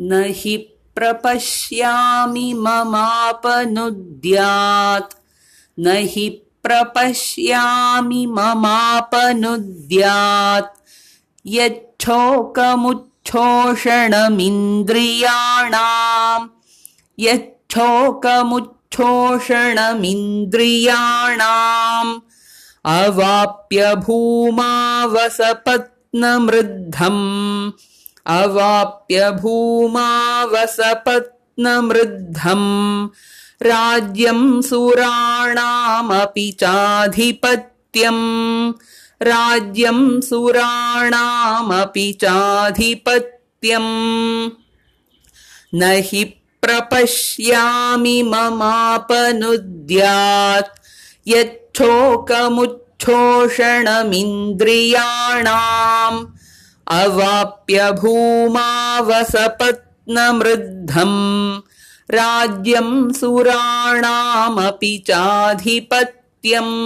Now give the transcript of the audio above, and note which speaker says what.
Speaker 1: न हि प्रपश्यामि ममापनुद्यात्। न हि प्रपश्यामि ममापनुद्यात्। यच्छोकमुच्छोषणमिन्द्रियाणाम्। यच्छोकमुच्छोषणमिन्द्रियाणाम्। अवाप्य भूमावसपत्नमृद्धम् अवाप्य भूमावसपत्नमृद्धम् राज्यम् सुराणामपि चाधिपत्यम् राज्यम् सुराणामपि चाधिपत्यम् न हि प्रपश्यामि ममापनुद्यात् यच्छोकमुच्छोषणमिन्द्रियाणाम् अवाप्य भूमावसपत्नमृद्धम् राज्यम् सुराणामपि चाधिपत्यम्